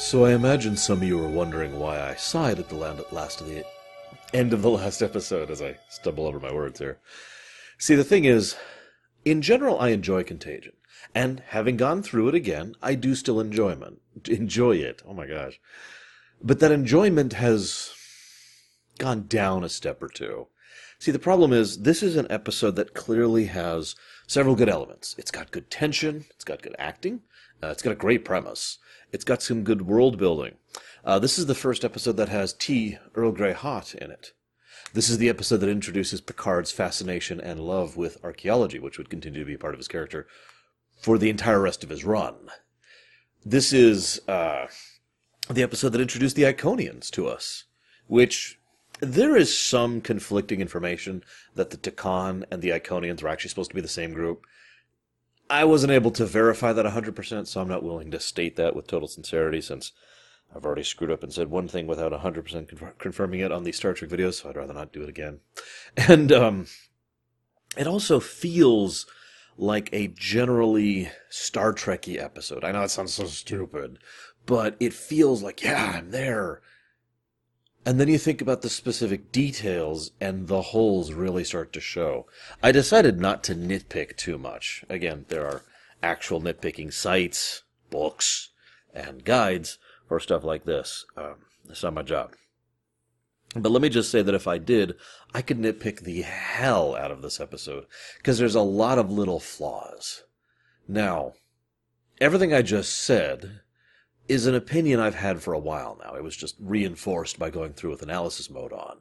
So I imagine some of you are wondering why I sighed at the last of the end of the last episode as I stumble over my words here. See, the thing is, in general, I enjoy Contagion, and having gone through it again, I do still enjoyment enjoy it. Oh my gosh, but that enjoyment has gone down a step or two. See, the problem is this is an episode that clearly has several good elements. It's got good tension, it's got good acting, uh, it's got a great premise. It's got some good world building. Uh, this is the first episode that has tea Earl Grey hot in it. This is the episode that introduces Picard's fascination and love with archaeology, which would continue to be part of his character for the entire rest of his run. This is uh, the episode that introduced the Iconians to us, which there is some conflicting information that the Tkon and the Iconians were actually supposed to be the same group. I wasn't able to verify that 100%, so I'm not willing to state that with total sincerity since I've already screwed up and said one thing without 100% confirming it on the Star Trek videos, so I'd rather not do it again. And um, it also feels like a generally Star Trekky episode. I know it sounds so stupid, but it feels like, yeah, I'm there. And then you think about the specific details, and the holes really start to show. I decided not to nitpick too much. Again, there are actual nitpicking sites, books, and guides for stuff like this. Um, it's not my job. But let me just say that if I did, I could nitpick the hell out of this episode, because there's a lot of little flaws. Now, everything I just said is an opinion I've had for a while now. It was just reinforced by going through with analysis mode on.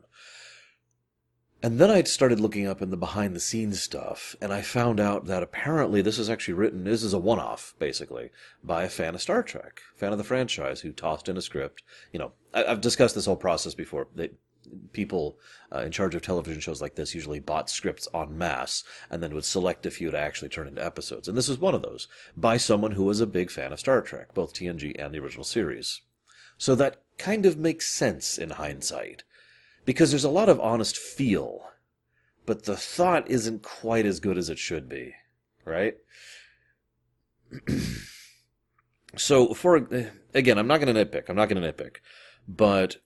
And then I started looking up in the behind the scenes stuff, and I found out that apparently this is actually written, this is a one off, basically, by a fan of Star Trek, fan of the franchise, who tossed in a script. You know, I, have discussed this whole process before. They, people uh, in charge of television shows like this usually bought scripts en masse and then would select a few to actually turn into episodes. And this was one of those by someone who was a big fan of Star Trek, both TNG and the original series. So that kind of makes sense in hindsight because there's a lot of honest feel, but the thought isn't quite as good as it should be, right? so for again, I'm not going to nitpick. I'm not going to nitpick, but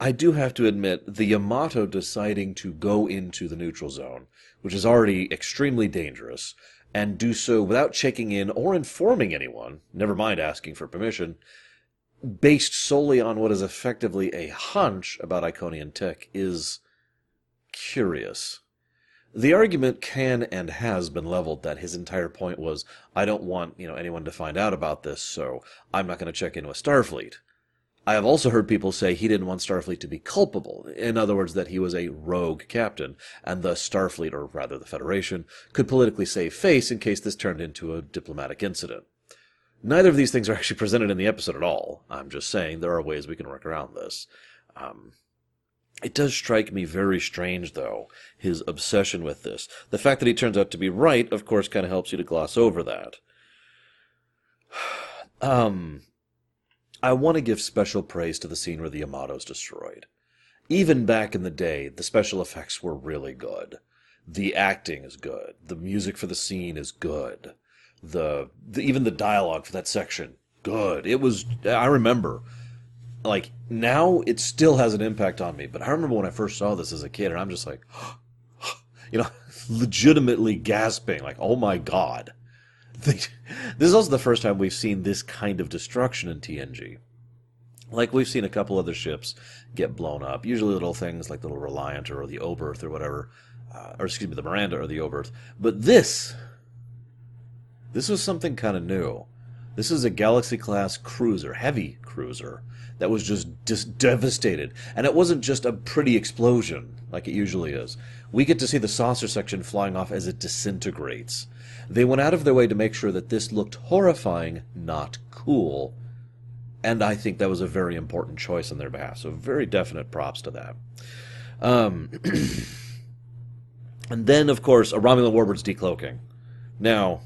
I do have to admit, the Yamato deciding to go into the neutral zone, which is already extremely dangerous, and do so without checking in or informing anyone, never mind asking for permission, based solely on what is effectively a hunch about Iconian tech, is curious. The argument can and has been leveled that his entire point was, I don't want, you know, anyone to find out about this, so I'm not going to check in with Starfleet. I have also heard people say he didn't want Starfleet to be culpable. In other words, that he was a rogue captain, and thus Starfleet, or rather the Federation, could politically save face in case this turned into a diplomatic incident. Neither of these things are actually presented in the episode at all. I'm just saying there are ways we can work around this. Um, it does strike me very strange, though, his obsession with this. The fact that he turns out to be right, of course, kind of helps you to gloss over that. Um, I want to give special praise to the scene where the Yamato's destroyed. Even back in the day, the special effects were really good. The acting is good. The music for the scene is good. The, the even the dialogue for that section, good. It was. I remember, like now, it still has an impact on me. But I remember when I first saw this as a kid, and I'm just like, you know, legitimately gasping, like, oh my god. This is also the first time we've seen this kind of destruction in TNG. Like we've seen a couple other ships get blown up, usually little things like the little Reliant or the Oberth or whatever, uh, or excuse me, the Miranda or the Oberth. But this, this was something kind of new. This is a Galaxy class cruiser, heavy cruiser, that was just dis- devastated. And it wasn't just a pretty explosion like it usually is. We get to see the saucer section flying off as it disintegrates. They went out of their way to make sure that this looked horrifying, not cool. And I think that was a very important choice on their behalf. So, very definite props to that. Um, and then, of course, a Romulan Warbird's decloaking. Now,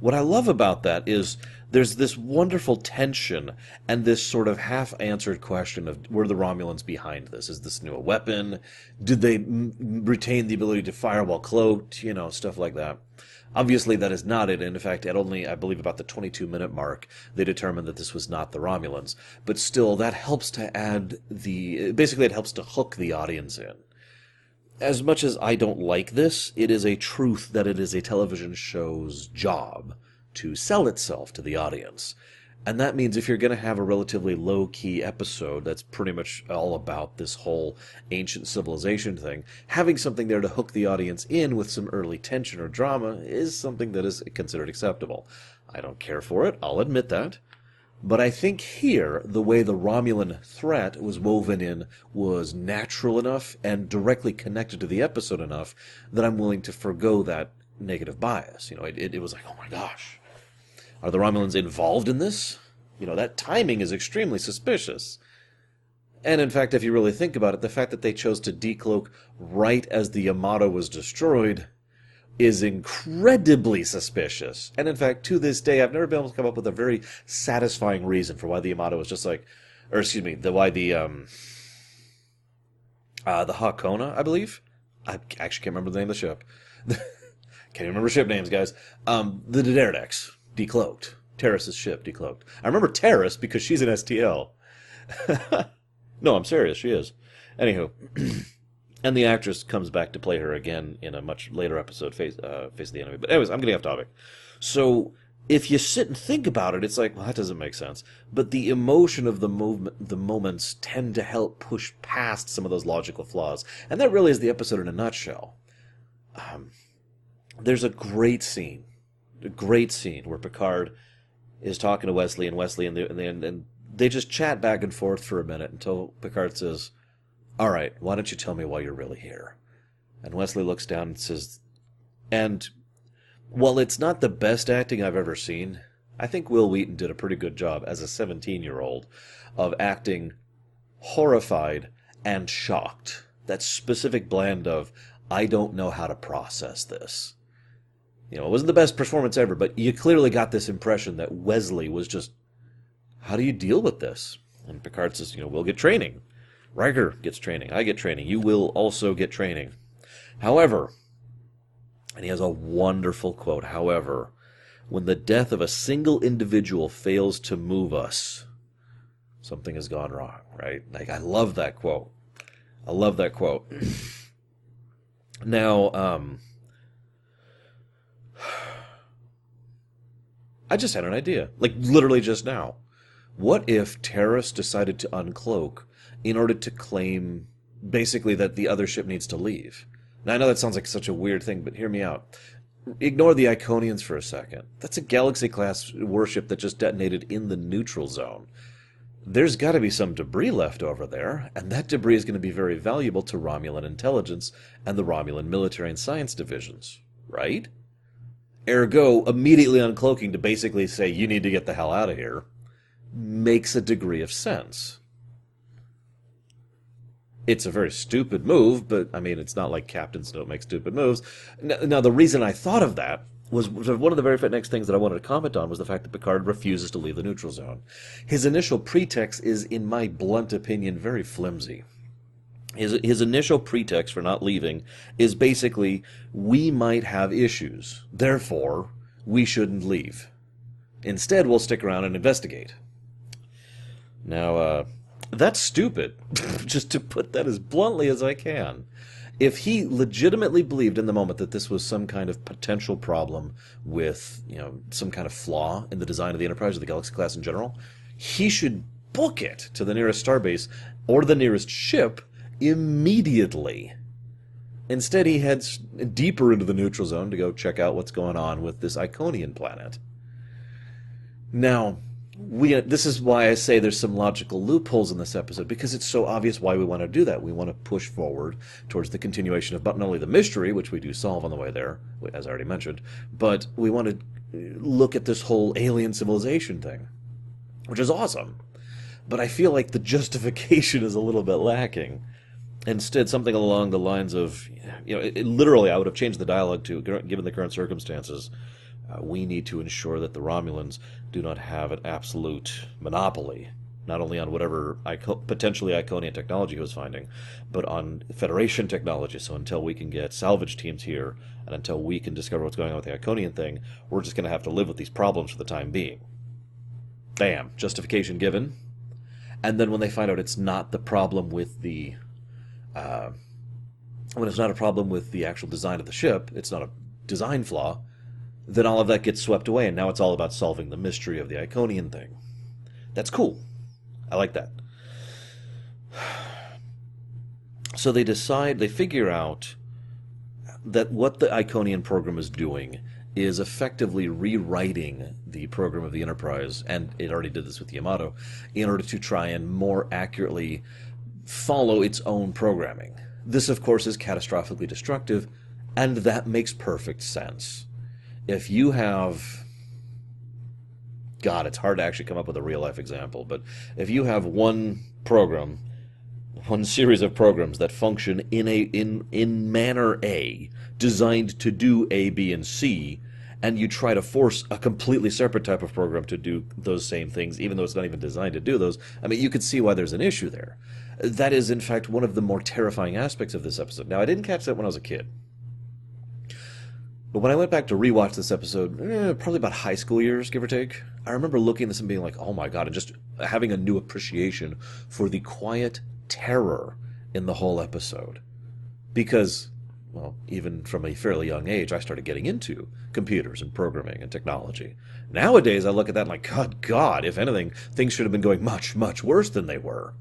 what I love about that is there's this wonderful tension and this sort of half answered question of were the Romulans behind this? Is this new a weapon? Did they m- retain the ability to fire while cloaked? You know, stuff like that. Obviously, that is not it. And in fact, at only, I believe, about the 22 minute mark, they determined that this was not the Romulans. But still, that helps to add the. Basically, it helps to hook the audience in. As much as I don't like this, it is a truth that it is a television show's job to sell itself to the audience. And that means if you're going to have a relatively low key episode that's pretty much all about this whole ancient civilization thing, having something there to hook the audience in with some early tension or drama is something that is considered acceptable. I don't care for it, I'll admit that. But I think here, the way the Romulan threat was woven in was natural enough and directly connected to the episode enough that I'm willing to forego that negative bias. You know, it, it, it was like, oh my gosh, are the Romulans involved in this? You know, that timing is extremely suspicious. And in fact, if you really think about it, the fact that they chose to decloak right as the Yamato was destroyed is incredibly suspicious. And in fact, to this day, I've never been able to come up with a very satisfying reason for why the Yamato was just like, or excuse me, the why the um, uh, the Haakona, I believe. I actually can't remember the name of the ship. can't remember ship names, guys. Um, the D'deridex decloaked. Taris's ship decloaked. I remember Terrace because she's an STL. no, I'm serious. She is. Anywho, and the actress comes back to play her again in a much later episode, Face, uh, Face of the Enemy. But anyways, I'm getting off topic. So if you sit and think about it, it's like, well, that doesn't make sense. But the emotion of the movement, the moments tend to help push past some of those logical flaws. And that really is the episode in a nutshell. Um, there's a great scene great scene where Picard is talking to Wesley and Wesley and they, and, and they just chat back and forth for a minute until Picard says, "All right, why don't you tell me why you're really here?" And Wesley looks down and says, "And while it's not the best acting I've ever seen, I think Wil Wheaton did a pretty good job as a 17-year-old of acting horrified and shocked. That specific blend of I don't know how to process this." You know, it wasn't the best performance ever, but you clearly got this impression that Wesley was just, how do you deal with this? And Picard says, you know, we'll get training. Riker gets training. I get training. You will also get training. However, and he has a wonderful quote, however, when the death of a single individual fails to move us, something has gone wrong, right? Like, I love that quote. I love that quote. now, um, I just had an idea. Like, literally just now. What if Taris decided to uncloak in order to claim basically that the other ship needs to leave? Now, I know that sounds like such a weird thing, but hear me out. Ignore the Iconians for a second. That's a Galaxy class warship that just detonated in the neutral zone. There's got to be some debris left over there, and that debris is going to be very valuable to Romulan intelligence and the Romulan military and science divisions, right? Ergo, immediately uncloaking to basically say, you need to get the hell out of here, makes a degree of sense. It's a very stupid move, but I mean, it's not like captains don't make stupid moves. Now, the reason I thought of that was, was one of the very next things that I wanted to comment on was the fact that Picard refuses to leave the neutral zone. His initial pretext is, in my blunt opinion, very flimsy. His, his initial pretext for not leaving is basically, we might have issues. Therefore, we shouldn't leave. Instead, we'll stick around and investigate. Now, uh, that's stupid, just to put that as bluntly as I can. If he legitimately believed in the moment that this was some kind of potential problem with, you know, some kind of flaw in the design of the Enterprise or the Galaxy class in general, he should book it to the nearest starbase or the nearest ship immediately. Instead, he heads deeper into the neutral zone to go check out what's going on with this Iconian planet. Now, we this is why I say there's some logical loopholes in this episode because it's so obvious why we want to do that. We want to push forward towards the continuation of not only the mystery, which we do solve on the way there, as I already mentioned, but we want to look at this whole alien civilization thing, which is awesome. But I feel like the justification is a little bit lacking. Instead, something along the lines of, you know, it, it, literally, I would have changed the dialogue to, given the current circumstances, uh, we need to ensure that the Romulans do not have an absolute monopoly not only on whatever Ico- potentially Iconian technology he was finding, but on Federation technology. So until we can get salvage teams here, and until we can discover what's going on with the Iconian thing, we're just going to have to live with these problems for the time being. Bam, justification given. And then when they find out it's not the problem with the, uh, when it's not a problem with the actual design of the ship, it's not a design flaw, then all of that gets swept away, and now it's all about solving the mystery of the Iconian thing. That's cool. I like that. So they decide, they figure out that what the Iconian program is doing is effectively rewriting the program of the Enterprise, and it already did this with Yamato, in order to try and more accurately follow its own programming. This, of course, is catastrophically destructive, and that makes perfect sense. If you have God, it's hard to actually come up with a real life example, but if you have one program, one series of programs that function in a in in manner A, designed to do A, B, and C, and you try to force a completely separate type of program to do those same things, even though it's not even designed to do those, I mean, you could see why there's an issue there. That is, in fact, one of the more terrifying aspects of this episode. Now, I didn't catch that when I was a kid. But when I went back to rewatch this episode, eh, probably about high school years, give or take, I remember looking at this and being like, oh my god, and just having a new appreciation for the quiet terror in the whole episode. Because, well, even from a fairly young age, I started getting into computers and programming and technology. Nowadays, I look at that and like, God, God, if anything, things should have been going much, much worse than they were.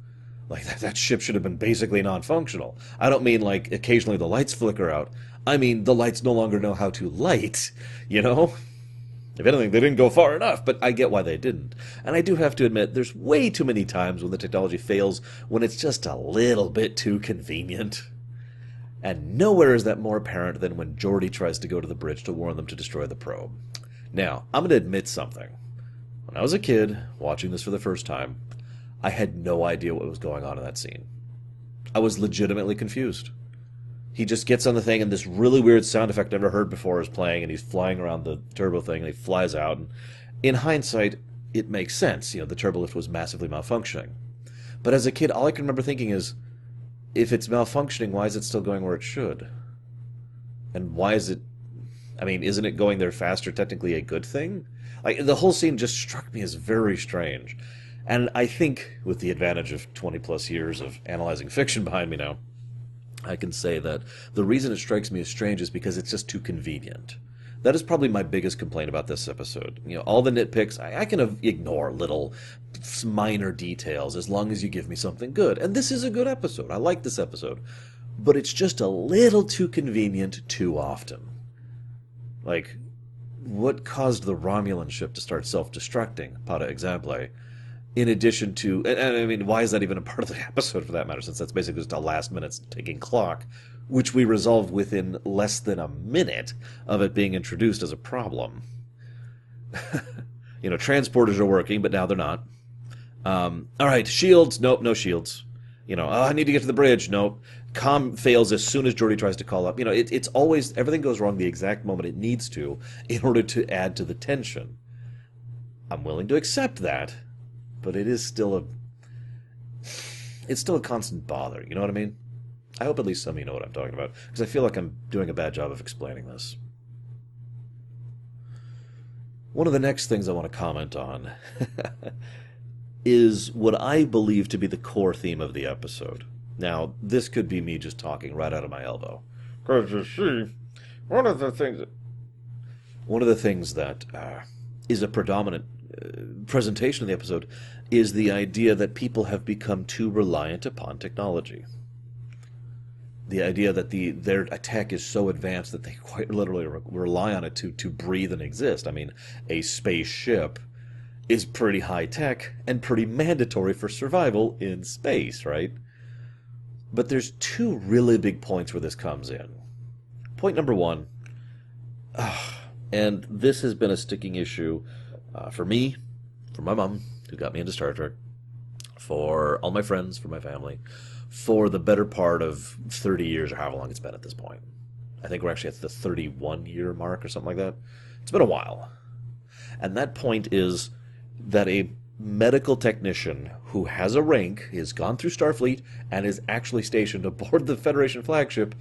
Like, that, that ship should have been basically non functional. I don't mean like occasionally the lights flicker out. I mean, the lights no longer know how to light, you know? If anything, they didn't go far enough, but I get why they didn't. And I do have to admit, there's way too many times when the technology fails when it's just a little bit too convenient. And nowhere is that more apparent than when Geordi tries to go to the bridge to warn them to destroy the probe. Now, I'm going to admit something. When I was a kid, watching this for the first time, I had no idea what was going on in that scene. I was legitimately confused. He just gets on the thing and this really weird sound effect I've never heard before is playing and he's flying around the turbo thing and he flies out. And in hindsight it makes sense. You know the turbo lift was massively malfunctioning. But as a kid all I can remember thinking is if it's malfunctioning why is it still going where it should? And why is it I mean isn't it going there faster technically a good thing? Like the whole scene just struck me as very strange and I think with the advantage of 20 plus years of analyzing fiction behind me now I can say that the reason it strikes me as strange is because it's just too convenient. That is probably my biggest complaint about this episode. You know, all the nitpicks, I, I can ignore little minor details as long as you give me something good. And this is a good episode. I like this episode. But it's just a little too convenient too often. Like, what caused the Romulan ship to start self destructing, para exemple? In addition to, and, and, I mean, why is that even a part of the episode for that matter? Since that's basically just a last minute ticking clock, which we resolve within less than a minute of it being introduced as a problem. you know, transporters are working, but now they're not. Um, all right, shields. Nope, no shields. You know, oh, I need to get to the bridge. Nope. Com fails as soon as Geordi tries to call up. You know, it, it's always everything goes wrong the exact moment it needs to in order to add to the tension. I'm willing to accept that but it is still a it's still a constant bother. You know what I mean? I hope at least some of you know what I'm talking about because I feel like I'm doing a bad job of explaining this. One of the next things I want to comment on is what I believe to be the core theme of the episode. Now, this could be me just talking right out of my elbow. Because you see, one of the things that, one of the things that uh, is a predominant presentation of the episode is the idea that people have become too reliant upon technology. The idea that the their tech is so advanced that they quite literally re- rely on it to to breathe and exist. I mean, a spaceship is pretty high tech and pretty mandatory for survival in space, right? But there's two really big points where this comes in. Point number one, and this has been a sticking issue uh, for me, for my mom, who got me into Star Trek, for all my friends, for my family, for the better part of 30 years or however long it's been at this point. I think we're actually at the 31 year mark or something like that. It's been a while. And that point is that a medical technician who has a rank, has gone through Starfleet, and is actually stationed aboard the Federation flagship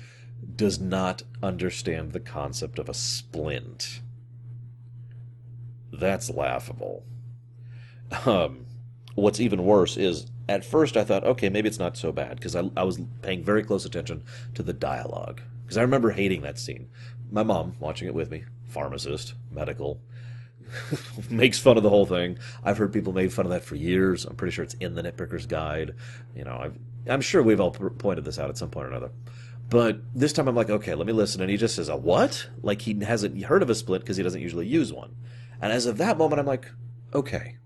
does not understand the concept of a splint. That's laughable. Um, what's even worse is at first I thought, okay, maybe it's not so bad because I, I was paying very close attention to the dialogue because I remember hating that scene. My mom watching it with me, pharmacist, medical, makes fun of the whole thing. I've heard people make fun of that for years. I'm pretty sure it's in the Nitpicker's Guide. You know, I've, I'm sure we've all pointed this out at some point or another. But this time I'm like, okay, let me listen. And he just says, a what? Like he hasn't heard of a splint because he doesn't usually use one. And as of that moment, I'm like, okay,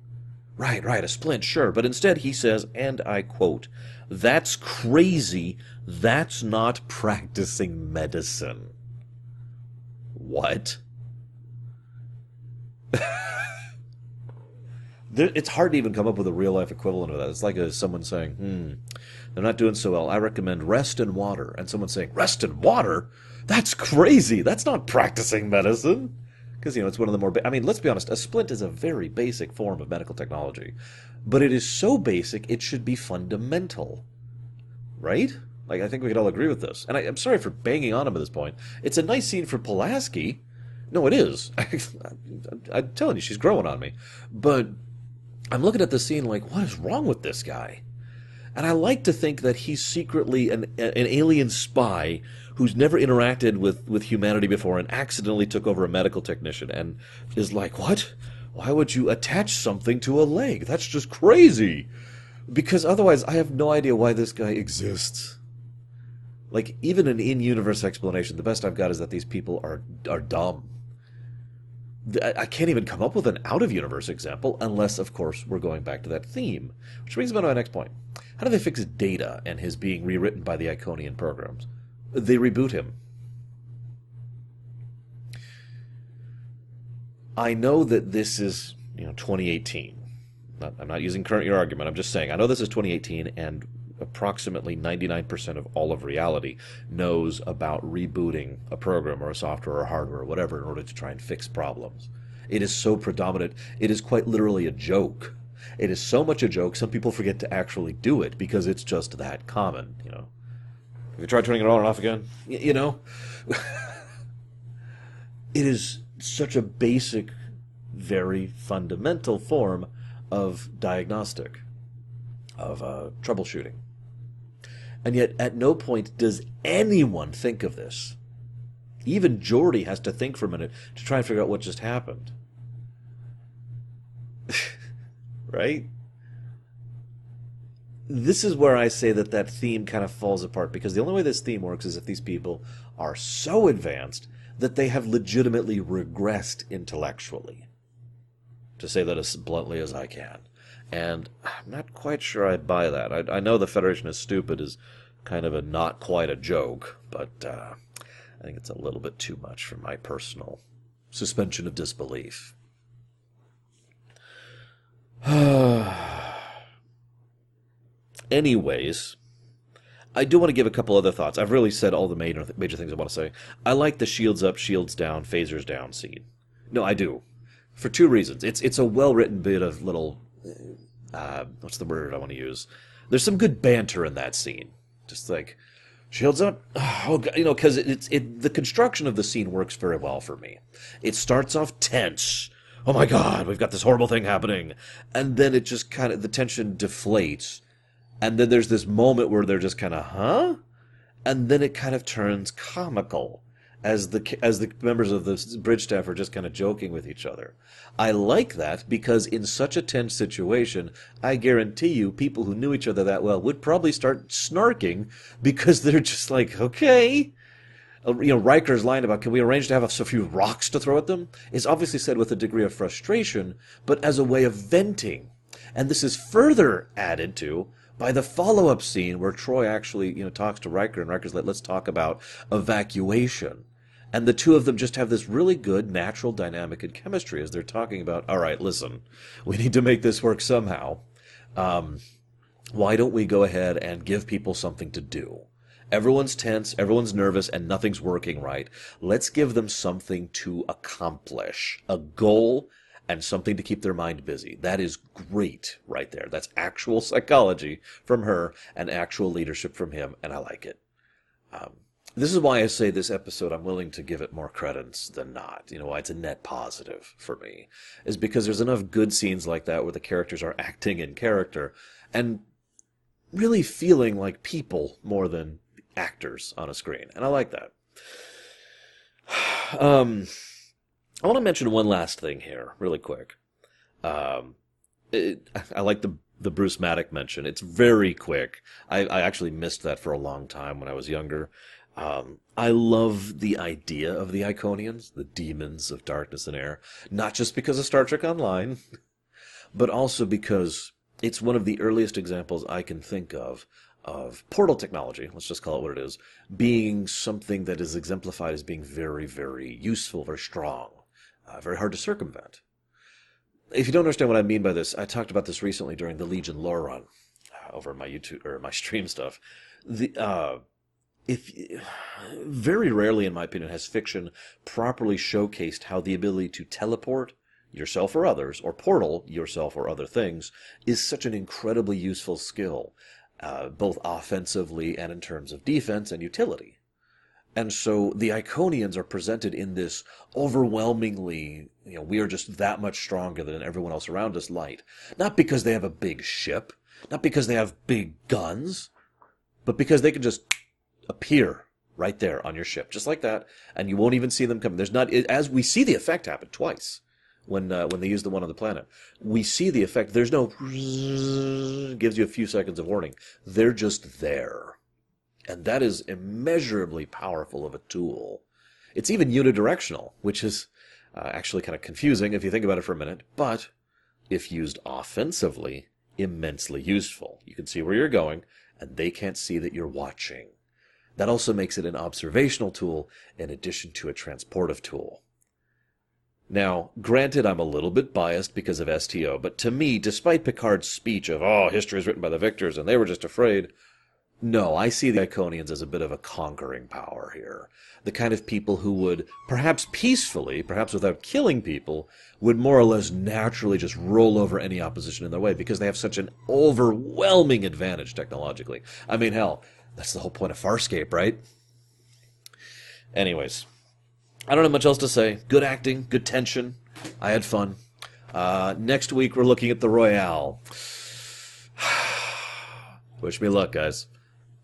right, right, a splint, sure. But instead he says, and I quote, that's crazy. That's not practicing medicine. What? it's hard to even come up with a real life equivalent of that. It's like a, someone saying, hmm, they're not doing so well. I recommend rest and water. And someone saying, rest and water? That's crazy. That's not practicing medicine. Because, you know, it's one of the more, ba- I mean, let's be honest, a splint is a very basic form of medical technology. But it is so basic, it should be fundamental. Right? Like, I think we could all agree with this. And I, am sorry for banging on him at this point. It's a nice scene for Pulaski. No, it is. I, I'm telling you, she's growing on me. But I'm looking at the scene like, what is wrong with this guy? And I like to think that he's secretly an, an alien spy who's never interacted with, with humanity before and accidentally took over a medical technician and is like, what? Why would you attach something to a leg? That's just crazy. Because otherwise, I have no idea why this guy exists. Like, even an in universe explanation, the best I've got is that these people are, are dumb. I can't even come up with an out of universe example unless, of course, we're going back to that theme. Which brings me to my next point. How do they fix data and his being rewritten by the Iconian programs? They reboot him. I know that this is, you know, 2018. Not, I'm not using current year argument. I'm just saying I know this is 2018, and approximately 99% of all of reality knows about rebooting a program or a software or hardware or whatever in order to try and fix problems. It is so predominant, it is quite literally a joke. It is so much a joke, some people forget to actually do it because it's just that common, you know. Have you tried turning it on and off again? Y- you know? it is such a basic, very fundamental form of diagnostic, of uh, troubleshooting. And yet, at no point does anyone think of this. Even Geordi has to think for a minute to try and figure out what just happened. right? This is where I say that that theme kind of falls apart because the only way this theme works is if these people are so advanced that they have legitimately regressed intellectually. To say that as bluntly as I can. And I'm not quite sure I buy that. I, I know the Federation is stupid is kind of a not quite a joke, but uh, I think it's a little bit too much for my personal suspension of disbelief. Anyways, I do want to give a couple other thoughts. I've really said all the major major things I want to say. I like the shields up, shields down, phasers down scene. No, I do, for two reasons. It's it's a well written bit of little, uh, what's the word I want to use? There's some good banter in that scene. Just like shields up, oh God, you know, because it's it the construction of the scene works very well for me. It starts off tense. Oh my God, we've got this horrible thing happening, and then it just kind of the tension deflates and then there's this moment where they're just kind of, huh? And then it kind of turns comical as the as the members of the bridge staff are just kind of joking with each other. I like that because in such a tense situation, I guarantee you people who knew each other that well would probably start snarking because they're just like, okay. Uh, you know, Riker's line about can we arrange to have a few rocks to throw at them is obviously said with a degree of frustration, but as a way of venting. And this is further added to by the follow-up scene where Troi actually, you know, talks to Riker and Riker's like, let's talk about evacuation. And the two of them just have this really good natural dynamic and chemistry as they're talking about, all right, listen, we need to make this work somehow. Um, why don't we go ahead and give people something to do? Everyone's tense, everyone's nervous, and nothing's working right. Let's give them something to accomplish, a goal and something to keep their mind busy. That is great right there. That's actual psychology from her and actual leadership from him, and I like it. Um, this is why I say this episode, I'm willing to give it more credence than not. You know why it's a net positive for me, is because there's enough good scenes like that where the characters are acting in character and really feeling like people more than actors on a screen. And I like that. Um, I want to mention one last thing here, really quick. Um, it, I like the the Bruce Maddox mention. It's very quick. I, I actually missed that for a long time when I was younger. Um, I love the idea of the Iconians, the demons of darkness and air, not just because of Star Trek Online, but also because it's one of the earliest examples I can think of of portal technology, let's just call it what it is, being something that is exemplified as being very, very useful, very strong uh, very hard to circumvent. If you don't understand what I mean by this, I talked about this recently during the Legion lore run uh, over my YouTube or my stream stuff. The uh, if very rarely, in my opinion, has fiction properly showcased how the ability to teleport yourself or others, or portal yourself or other things, is such an incredibly useful skill, uh, both offensively and in terms of defense and utility. And so the Iconians are presented in this overwhelmingly, you know, we are just that much stronger than everyone else around us light. Not because they have a big ship, not because they have big guns, but because they can just appear right there on your ship, just like that, and you won't even see them coming. There's not, as we see the effect happen twice when uh, when they use the one on the planet. We see the effect. There's no gives you a few seconds of warning. They're just there. And that is immeasurably powerful of a tool. It's even unidirectional, which is uh, actually kind of confusing if you think about it for a minute, but if used offensively, immensely useful. You can see where you're going, and they can't see that you're watching. That also makes it an observational tool in addition to a transportive tool. Now, granted, I'm a little bit biased because of STO, but to me, despite Picard's speech of, oh, history is written by the victors and they were just afraid, no, I see the Iconians as a bit of a conquering power here. The kind of people who would, perhaps peacefully, perhaps without killing people, would more or less naturally just roll over any opposition in their way because they have such an overwhelming advantage technologically. I mean, hell, that's the whole point of Farscape, right? Anyways, I don't have much else to say. Good acting, good tension. I had fun. Uh, next week, we're looking at the Royale. Wish me luck, guys.